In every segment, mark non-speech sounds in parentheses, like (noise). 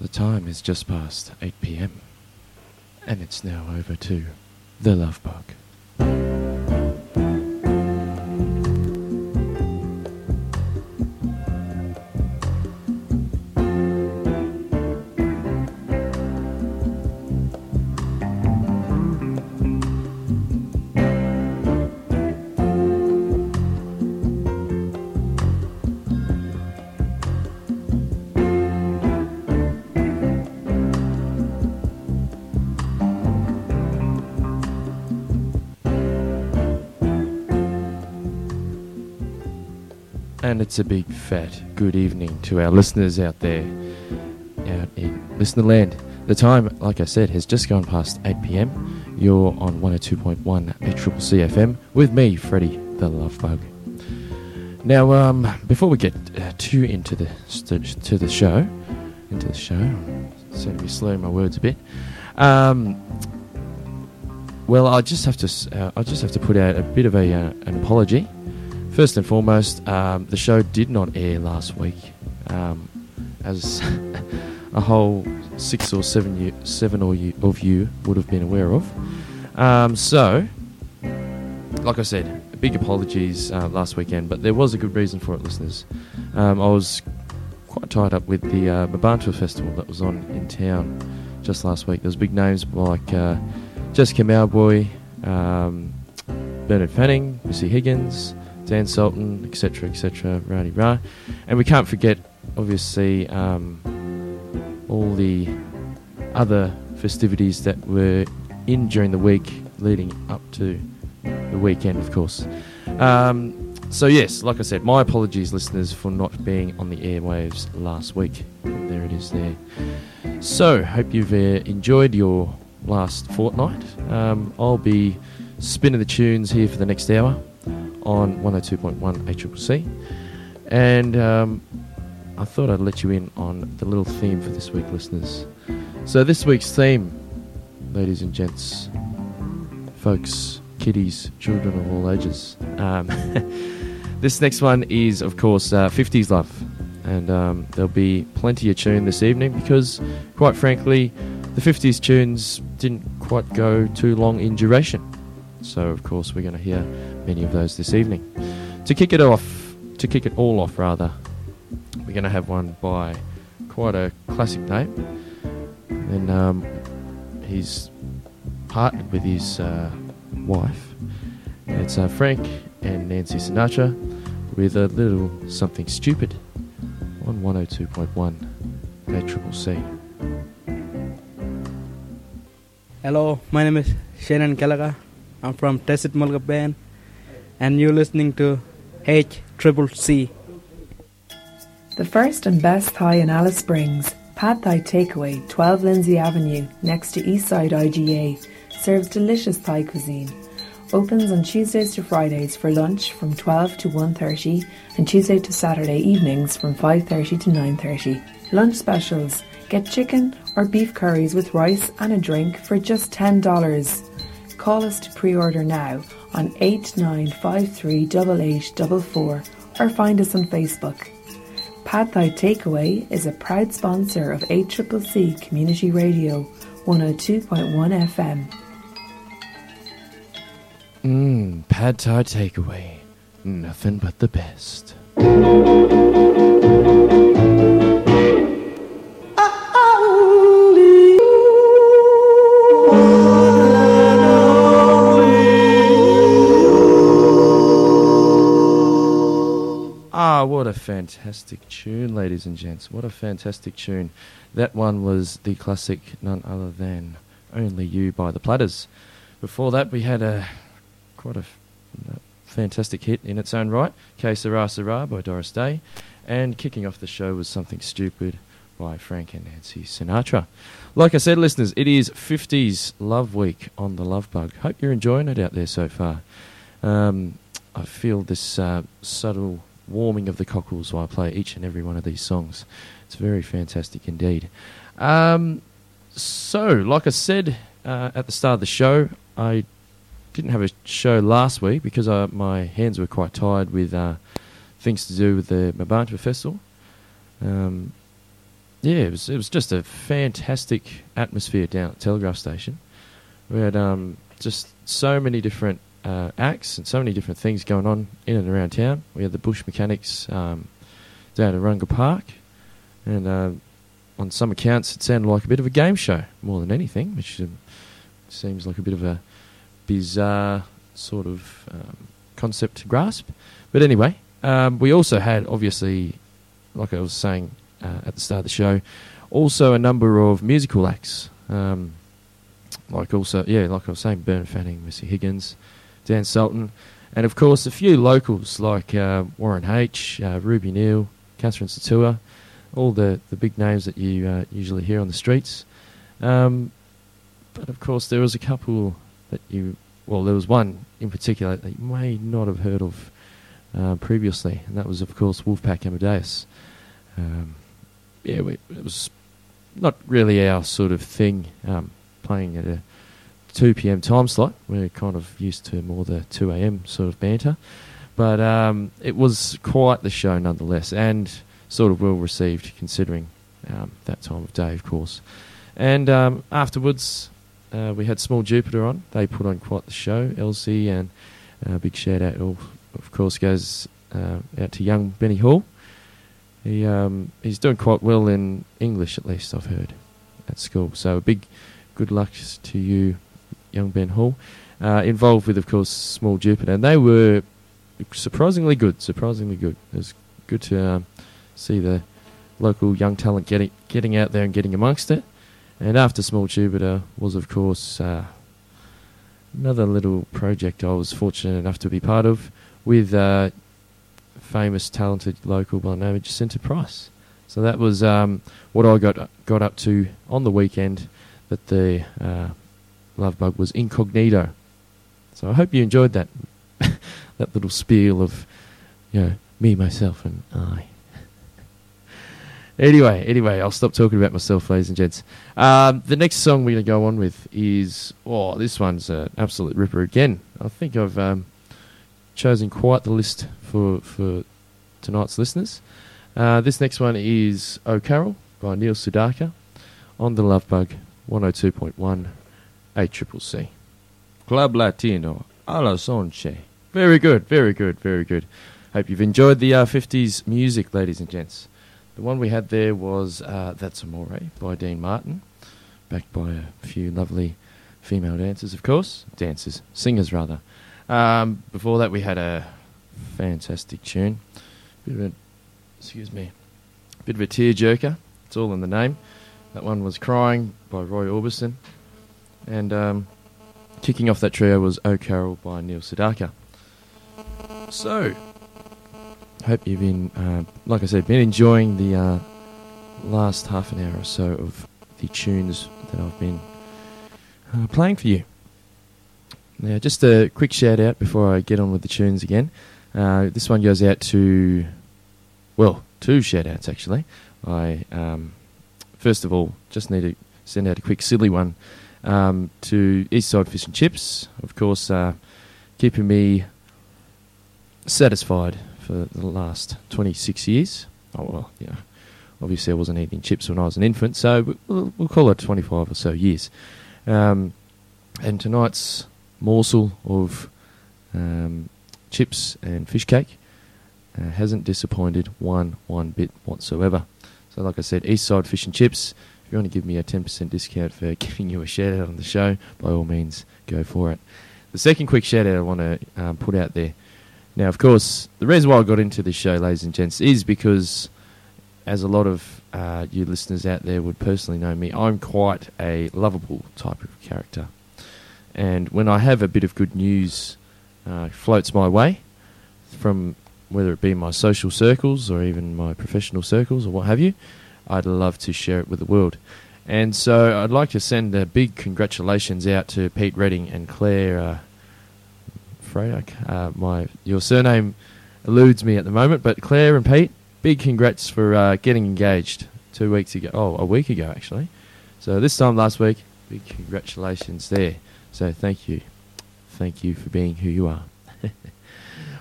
The time is just past 8 pm, and it's now over to The Love Bug. It's a big fat good evening to our listeners out there, out in listener land. The time, like I said, has just gone past 8 pm. You're on 102.1 8CCC FM with me, Freddie the Love Bug. Now, um, before we get uh, too into the st- to the show, into the show, seem to be slurring my words a bit. Um, well, I just have to uh, I just have to put out a bit of a uh, an apology. First and foremost, um, the show did not air last week, um, as (laughs) a whole six or seven seven or you, of you would have been aware of. Um, so, like I said, big apologies uh, last weekend, but there was a good reason for it, listeners. Um, I was quite tied up with the uh, Festival that was on in town just last week. There was big names like uh, Jessica Mauboy, um, Bernard Fanning, Missy Higgins, Dan Sultan, etc., etc., Rowdy Rah. And we can't forget, obviously, um, all the other festivities that were in during the week leading up to the weekend, of course. Um, so, yes, like I said, my apologies, listeners, for not being on the airwaves last week. There it is there. So, hope you've uh, enjoyed your last fortnight. Um, I'll be spinning the tunes here for the next hour on 102.1 8CCC. And um, I thought I'd let you in on the little theme for this week, listeners. So, this week's theme, ladies and gents, folks, kiddies, children of all ages. Um, (laughs) this next one is, of course, uh, 50s Love. And um, there'll be plenty of tune this evening because, quite frankly, the 50s tunes didn't quite go too long in duration. So, of course, we're going to hear many of those this evening. To kick it off, to kick it all off, rather, we're going to have one by quite a classic name. And um, he's partnered with his uh, wife. It's uh, Frank and Nancy Sinatra with a little something stupid on 102.1 at Triple C. Hello, my name is Shannon Gallagher. I'm from Tessit Mulga Band, and you're listening to H Triple C. The first and best Thai in Alice Springs, Pad Thai Takeaway, 12 Lindsay Avenue, next to Eastside IGA, serves delicious Thai cuisine. Opens on Tuesdays to Fridays for lunch from 12 to 1.30 and Tuesday to Saturday evenings from 5.30 to 9.30. Lunch specials. Get chicken or beef curries with rice and a drink for just $10. Call us to pre-order now on 89538844 or find us on Facebook. Pad Thai Takeaway is a proud sponsor of 8CCC Community Radio 102.1 FM. Mmm, pad thai takeaway. Nothing but the best. What a fantastic tune, ladies and gents. What a fantastic tune. That one was the classic None Other Than Only You by the Platters. Before that, we had a quite a fantastic hit in its own right, Que Sera Sera by Doris Day. And kicking off the show was Something Stupid by Frank and Nancy Sinatra. Like I said, listeners, it is 50s Love Week on the Love Bug. Hope you're enjoying it out there so far. Um, I feel this uh, subtle warming of the cockles while I play each and every one of these songs. It's very fantastic indeed. Um, so, like I said uh, at the start of the show, I didn't have a show last week because uh, my hands were quite tired with uh, things to do with the Mbantua Festival. Um, yeah, it was it was just a fantastic atmosphere down at Telegraph Station. We had um, just so many different uh, acts and so many different things going on in and around town. We had the Bush Mechanics um, down at Runga Park, and uh, on some accounts it sounded like a bit of a game show more than anything, which seems like a bit of a bizarre sort of um, concept to grasp. But anyway, um, we also had obviously, like I was saying uh, at the start of the show, also a number of musical acts. Um, like also, yeah, like I was saying, Bernard Fanning, Missy Higgins, Dan Sultan, and of course a few locals like uh, Warren H, uh, Ruby Neal, Catherine Satour, all the, the big names that you uh, usually hear on the streets. Um, but of course, there was a couple that you, well, there was one in particular that you may not have heard of uh, previously, and that was, of course, Wolfpack Amadeus. Um, yeah, we, it was not really our sort of thing um, playing at a 2 p.m. time slot. We're kind of used to more the 2 a.m. sort of banter. But um, it was quite the show nonetheless, and sort of well received considering um, that time of day, of course. And um, afterwards, uh, we had Small Jupiter on. They put on quite the show. Elsie and a uh, big shout out, of course, goes uh, out to young Benny Hall. He um, he's doing quite well in English, at least I've heard at school. So a big good luck to you, young Ben Hall. Uh, involved with, of course, Small Jupiter, and they were surprisingly good. Surprisingly good. It was good to um, see the local young talent getting getting out there and getting amongst it. And after Small Jupiter was, of course, uh, another little project I was fortunate enough to be part of with uh, famous, talented local by name of Jacinta Price. So that was um, what I got got up to on the weekend. That the uh, Love Bug was incognito. So I hope you enjoyed that (laughs) that little spiel of you know me, myself, and I. anyway, anyway, I'll stop talking about myself, ladies and gents. Um, the next song we're going to go on with is oh, this one's an absolute ripper again. I think I've um, chosen quite the list for for tonight's listeners. Uh, this next one is Carol by Neil Sedaka on the Love Bug 102.1 8CCC. Club Latino a la Sonche. Very good, very good, very good. Hope you've enjoyed the uh, 50s music, ladies and gents. The one we had there was uh, That's Amore by Dean Martin, backed by a few lovely female dancers, of course. Dancers, singers rather. Um, before that, we had a fantastic tune. Bit of a, excuse me, bit of a tearjerker. It's all in the name. That one was Crying by Roy Orbison. And um, kicking off that trio was Carol by Neil Sedaka. So, hope you've been, uh, like I said, been enjoying the uh, last half an hour or so of the tunes that I've been uh, playing for you. Now, just a quick shout out before I get on with the tunes again. Uh, this one goes out to, well, two shout outs actually. I, um, first of all, just need to send out a quick silly one um, to Eastside Fish and Chips, of course, uh, keeping me satisfied for the last 26 years. Oh, well, yeah. Obviously, I wasn't eating chips when I was an infant, so we'll, we'll call it 25 or so years. Um, and tonight's morsel of um, chips and fish cake uh, hasn't disappointed one one bit whatsoever. So, like I said, Eastside Fish and Chips. If you want to give me a 10% discount for (laughs) giving you a shout out on the show, by all means, go for it. The second quick shout out I want to um, put out there. Now, of course, the reason why I got into this show, ladies and gents, is because, as a lot of uh, you listeners out there would personally know me, I'm quite a lovable type of character. And when I have a bit of good news uh, floats my way, from whether it be my social circles or even my professional circles or what have you, I'd love to share it with the world. And so I'd like to send a big congratulations out to Pete Redding and Claire uh, Uh, my your surname eludes me at the moment, but Claire and Pete, big congrats for uh, getting engaged two weeks ago. Oh, a week ago actually. So this time last week, big congratulations there. So thank you, thank you for being who you are. (laughs)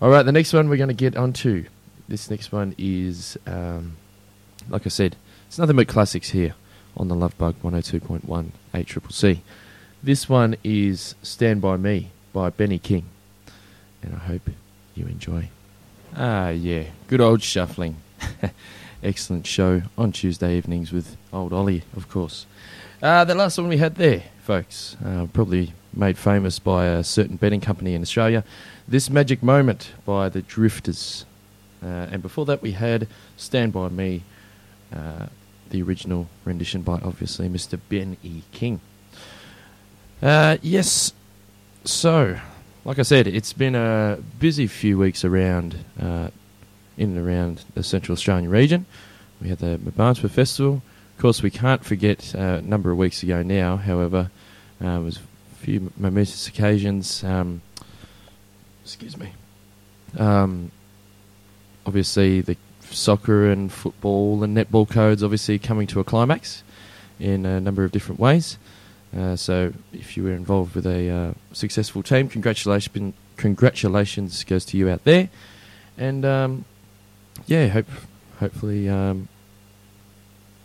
All right, the next one we're going to get onto. This next one is, um, like I said, It's nothing but classics here on the Love Bug 102.1 8CCC. This one is Stand By Me by Benny King, and I hope you enjoy. Ah, yeah, good old shuffling. (laughs) Excellent show on Tuesday evenings with old Ollie, of course. Uh, the last one we had there, folks, uh, probably made famous by a certain betting company in Australia. This Magic Moment by the Drifters. Uh, and before that, we had Stand By Me, uh, the original rendition by obviously Mr. Ben E. King. Uh, yes, so, like I said, it's been a busy few weeks around uh, in and around the Central Australian region. We had the Barnsworth Festival. Of course, we can't forget uh, a number of weeks ago now, however, uh, was a few momentous occasions. Um, excuse me. Um, obviously, the soccer and football and netball codes obviously coming to a climax in a number of different ways. Uh, so, if you were involved with a uh, successful team, congratulations, congratulations goes to you out there. And um, yeah, hope hopefully, um,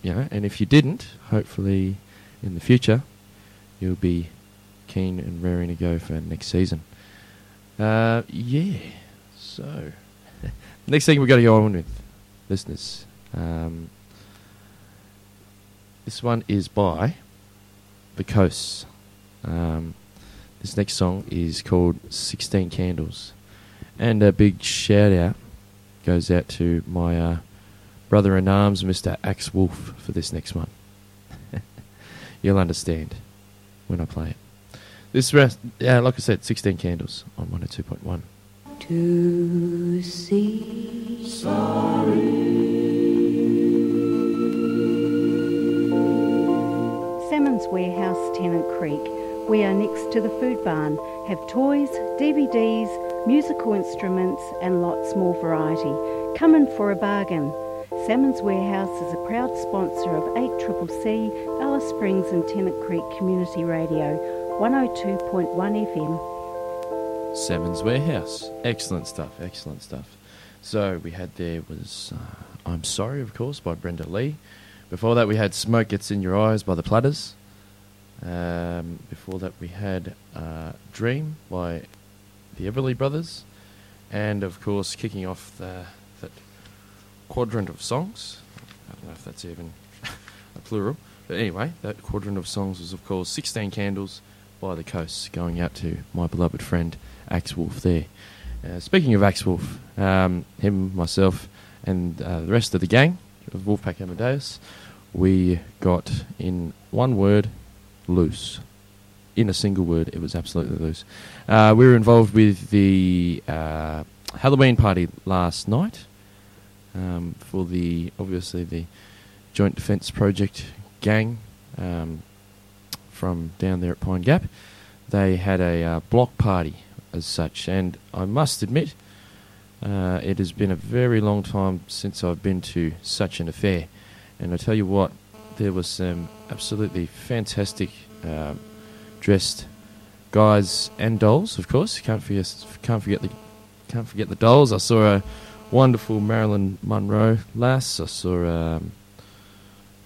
and if you didn't, hopefully in the future you'll be keen and raring to go for next season. Uh, yeah, so (laughs) next thing we've got to go on with, listeners. Um, this one is by The Crests. Um, this next song is called 16 Candles. And a big shout out goes out to my uh, brother in arms, Mr. Axe Wolf, for this next one. (laughs) You'll understand when I play it. This rest, yeah, like I said, 16 candles on 102.1. To see. Sorry. Salmon's Warehouse, Tennant Creek. We are next to the food barn, have toys, DVDs, musical instruments, and lots more variety. Come in for a bargain. Salmon's Warehouse is a proud sponsor of 8CCC, Alice Springs and Tennant Creek Community Radio, 102.1 FM. Salmon's Warehouse. Excellent stuff, excellent stuff. So we had there was uh, I'm Sorry, of course, by Brenda Lee. Before that, we had Smoke Gets in Your Eyes by the Platters. Um, before that, we had uh, Dream by the Everly Brothers. And of course, kicking off the, that quadrant of songs. I don't know if that's even (laughs) a plural. But anyway, that quadrant of songs was, of course, 16 Candles by the Coast, going out to my beloved friend Axe Wolf there. Uh, speaking of Axe Wolf, um, him, myself, and uh, the rest of the gang of Wolfpack Amadeus, we got in one word loose. In a single word, it was absolutely loose. Uh, we were involved with the uh, Halloween party last night um, for the obviously the Joint Defence Project gang um, from down there at Pine Gap. They had a uh, block party as such, and I must admit, uh, it has been a very long time since I've been to such an affair. And I tell you what, there was some absolutely fantastic um, dressed guys and dolls, of course. Can't forget, can't forget the, can't forget the dolls. I saw a wonderful Marilyn Monroe lass. I saw, um,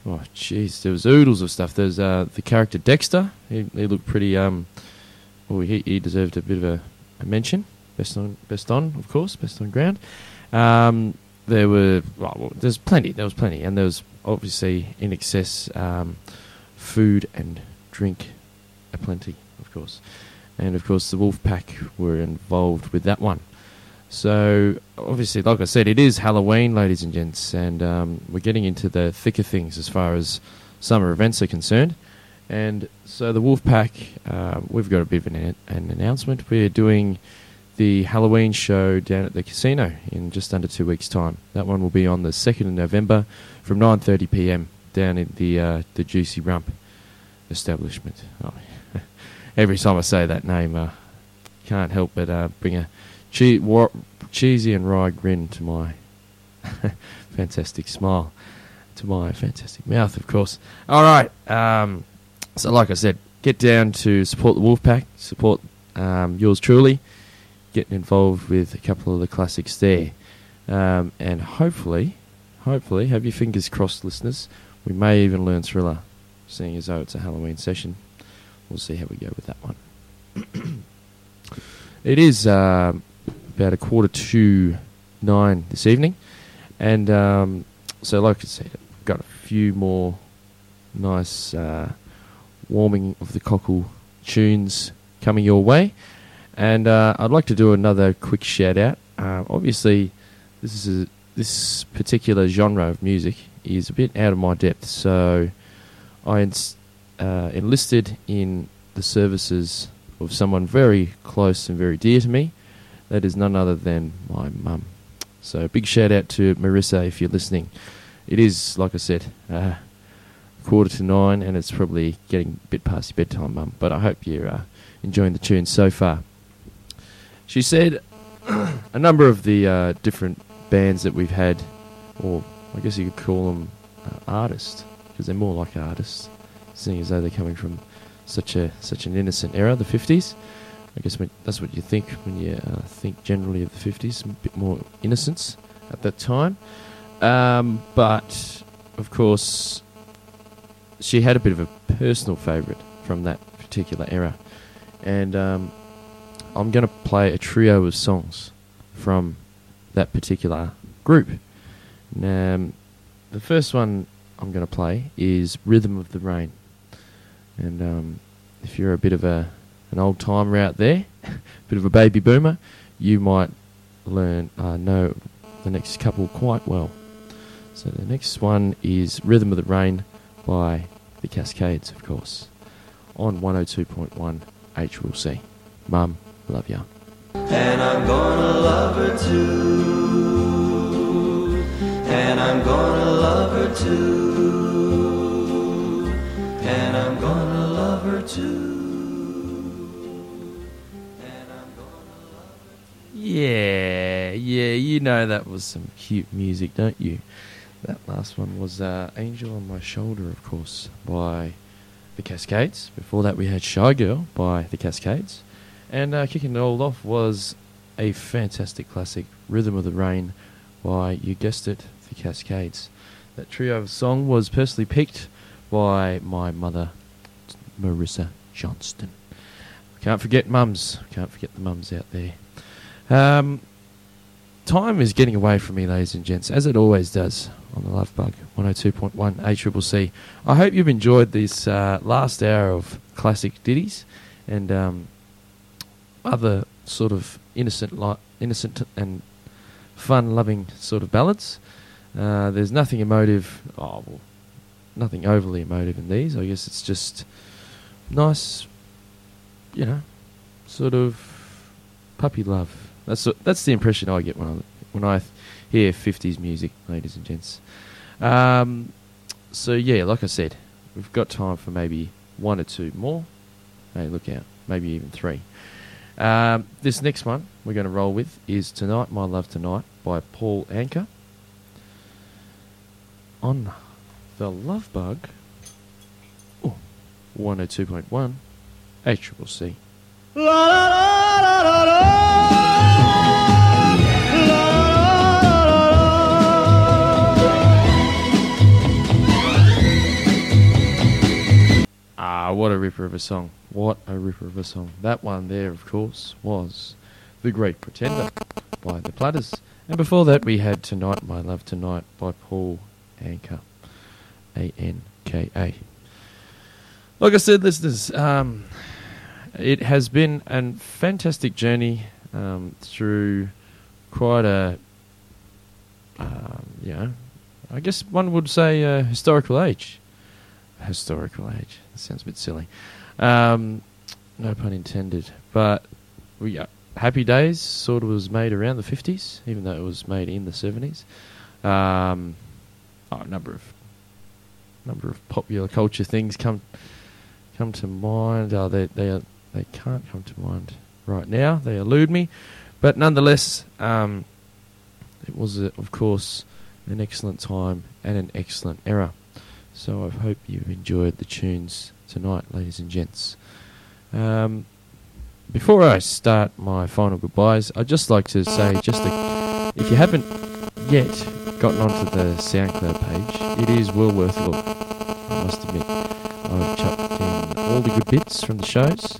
oh jeez, there was oodles of stuff. There's uh, the character Dexter. He, he looked pretty. Um, well, he, he deserved a bit of a, a mention. Best on, best on, of course, best on ground. Um, there were, well, there's plenty. There was plenty, and there was obviously in excess um, food and drink aplenty, of course, and of course the wolf pack were involved with that one. So obviously, like I said, it is Halloween, ladies and gents, and um, we're getting into the thicker things as far as summer events are concerned. And so the wolf pack, uh, we've got a bit of an, an announcement. We're doing the Halloween show down at the casino in just under two weeks' time. That one will be on the second of November from 9:30 p.m. down in the uh, the Juicy Rump establishment. Oh, (laughs) every time I say that name, uh, can't help but uh, bring a che- war- cheesy and wry grin to my (laughs) fantastic smile, to my fantastic mouth, of course. All right. Um, so, like I said, get down to support the Wolfpack, support um, yours truly, getting involved with a couple of the classics there, um, and hopefully, hopefully, have your fingers crossed, listeners. we may even learn Thriller, seeing as though it's a Halloween session. We'll see how we go with that one. (clears throat) it is uh, about a quarter to nine this evening, and um, so, like I said, got a few more nice uh, warming of the cockle tunes coming your way. And uh, I'd like to do another quick shout out. Uh, obviously, this is a, this particular genre of music is a bit out of my depth, so I uh, enlisted in the services of someone very close and very dear to me. That is none other than my mum. So, big shout out to Marissa if you're listening. It is, like I said, uh, quarter to nine, and it's probably getting a bit past your bedtime, mum. But I hope you're uh, enjoying the tune so far. She said (clears throat) a number of the uh, different bands that we've had, or I guess you could call them uh, artists, because they're more like artists, seeing as though they're coming from such a such an innocent era, the 50s. I guess that's what you think when you uh, think generally of the 50s, a bit more innocence at that time. Um, but of course, she had a bit of a personal favourite from that particular era, and um, I'm going to play a trio of songs from that particular group. Um, the first one I'm going to play is "Rhythm of the Rain," and um, if you're a bit of a an old timer out there, (laughs) bit of a baby boomer, you might learn uh, know the next couple quite well. So the next one is "Rhythm of the Rain" by the Cascades, of course, on 102.1 HLC. Mum, love ya. And I'm gonna love her too. And I'm gonna love her too. And I'm gonna love her too. Yeah, yeah, you know that was some cute music, don't you? That last one was uh, Angel on My Shoulder, of course, by the Cascades. Before that, we had Shy Girl by the Cascades. And uh, kicking it all off was a fantastic classic, Rhythm of the Rain by, you guessed it, the Cascades. That trio of song was personally picked by my mother, Marissa Johnston. Can't forget mums. Can't forget the mums out there. Um, time is getting away from me, ladies and gents, as it always does on the Love Bug 102.1 8CCC. I hope you've enjoyed this uh, last hour of classic ditties and um, other sort of innocent, li- innocent and fun-loving sort of ballads. Uh, there's nothing emotive. Oh, well, nothing overly emotive in these. I guess it's just nice, you know, sort of puppy love. That's that's the impression I get when I when I hear '50s music, ladies and gents. Um, so yeah, like I said, we've got time for maybe one or two more. Hey, look out, maybe even three. Um, this next one we're going to roll with is "Tonight, My Love Tonight" by Paul Anka on the Love Bug. Oh, 102.1 HCC. Ah, what a ripper of a song. What a ripper of a song. That one there, of course, was The Great Pretender by The Platters. And before that, we had Tonight, My Love Tonight by Paul Anka. A N K A. Like I said, listeners, um, it has been a fantastic journey um, through quite a, um, you know, I guess one would say historical age. Historical age. That sounds a bit silly. Um, no pun intended. But we, Happy Days sort of was made around the 50s, even though it was made in the 70s. Um, oh, a number of number of popular culture things come come to mind. Oh, they they are, they can't come to mind right now. They elude me, but nonetheless, um, it was uh, of course an excellent time and an excellent era. So I hope you've enjoyed the tunes tonight, ladies and gents. Um, before I start my final goodbyes, I'd just like to say, just a, if you haven't yet gotten onto the SoundCloud page, it is well worth a look. I must admit, I've chucked in all the good bits from the shows,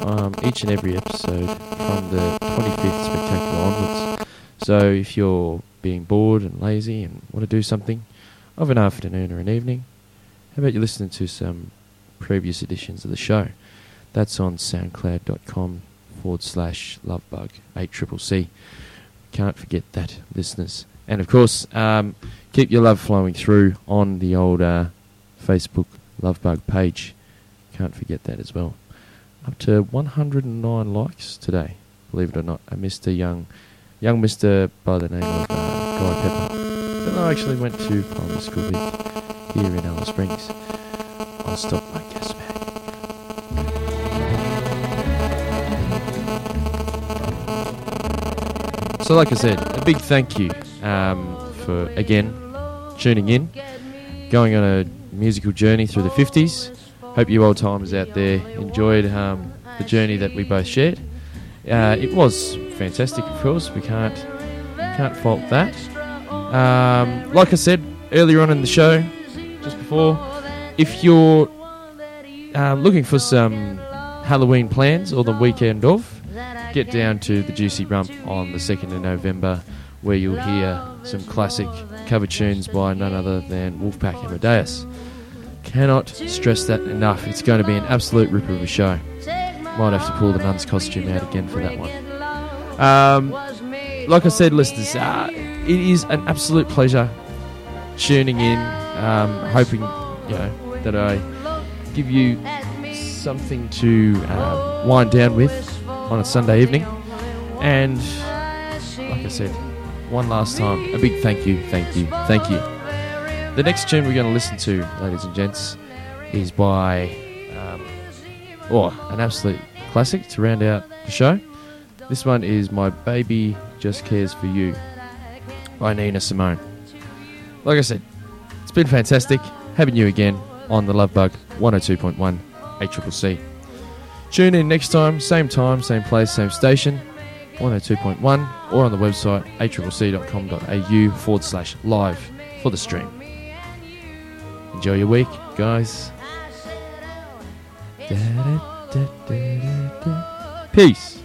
um, each and every episode from the 25th Spectacular onwards. So if you're being bored and lazy and want to do something of an afternoon or an evening, how about you listening to some previous editions of the show? That's on soundcloud.com forward slash lovebug 8CCC. Can't forget that, listeners. And of course, um, keep your love flowing through on the old uh, Facebook Lovebug page. Can't forget that as well. Up to 109 likes today, believe it or not. A Mr. Young, young Mr. by the name of uh, Guy Pepper. I actually went to primary school here in Alice Springs. I'll stop my gas bag. So, like I said, a big thank you um, for again tuning in, going on a musical journey through the 50s. Hope you old timers out there enjoyed um, the journey that we both shared. Uh, it was fantastic, of course. We can't can't fault that. Um, like I said earlier on in the show, just before, if you're uh, looking for some Halloween plans or the weekend of, get down to the Juicy Rump on the 2nd of November, where you'll hear some classic cover tunes by none other than Wolfpack Amadeus. Cannot stress that enough. It's going to be an absolute ripper of a show. Might have to pull the nun's costume out again for that one. Um, like I said, listeners, uh, it is an absolute pleasure tuning in. Um, hoping you know that I give you something to um, wind down with on a Sunday evening. And like I said, one last time, a big thank you, thank you, thank you. The next tune we're going to listen to, ladies and gents, is by, um, oh, an absolute classic to round out the show. This one is My Baby Just Cares for You by Nina Simone. Like I said, it's been fantastic having you again on the Love Bug 102.1 8CCC. Tune in next time, same time, same place, same station, 102.1, or on the website 8ccc.com.au forward slash live for the stream. Enjoy your week, guys. Peace.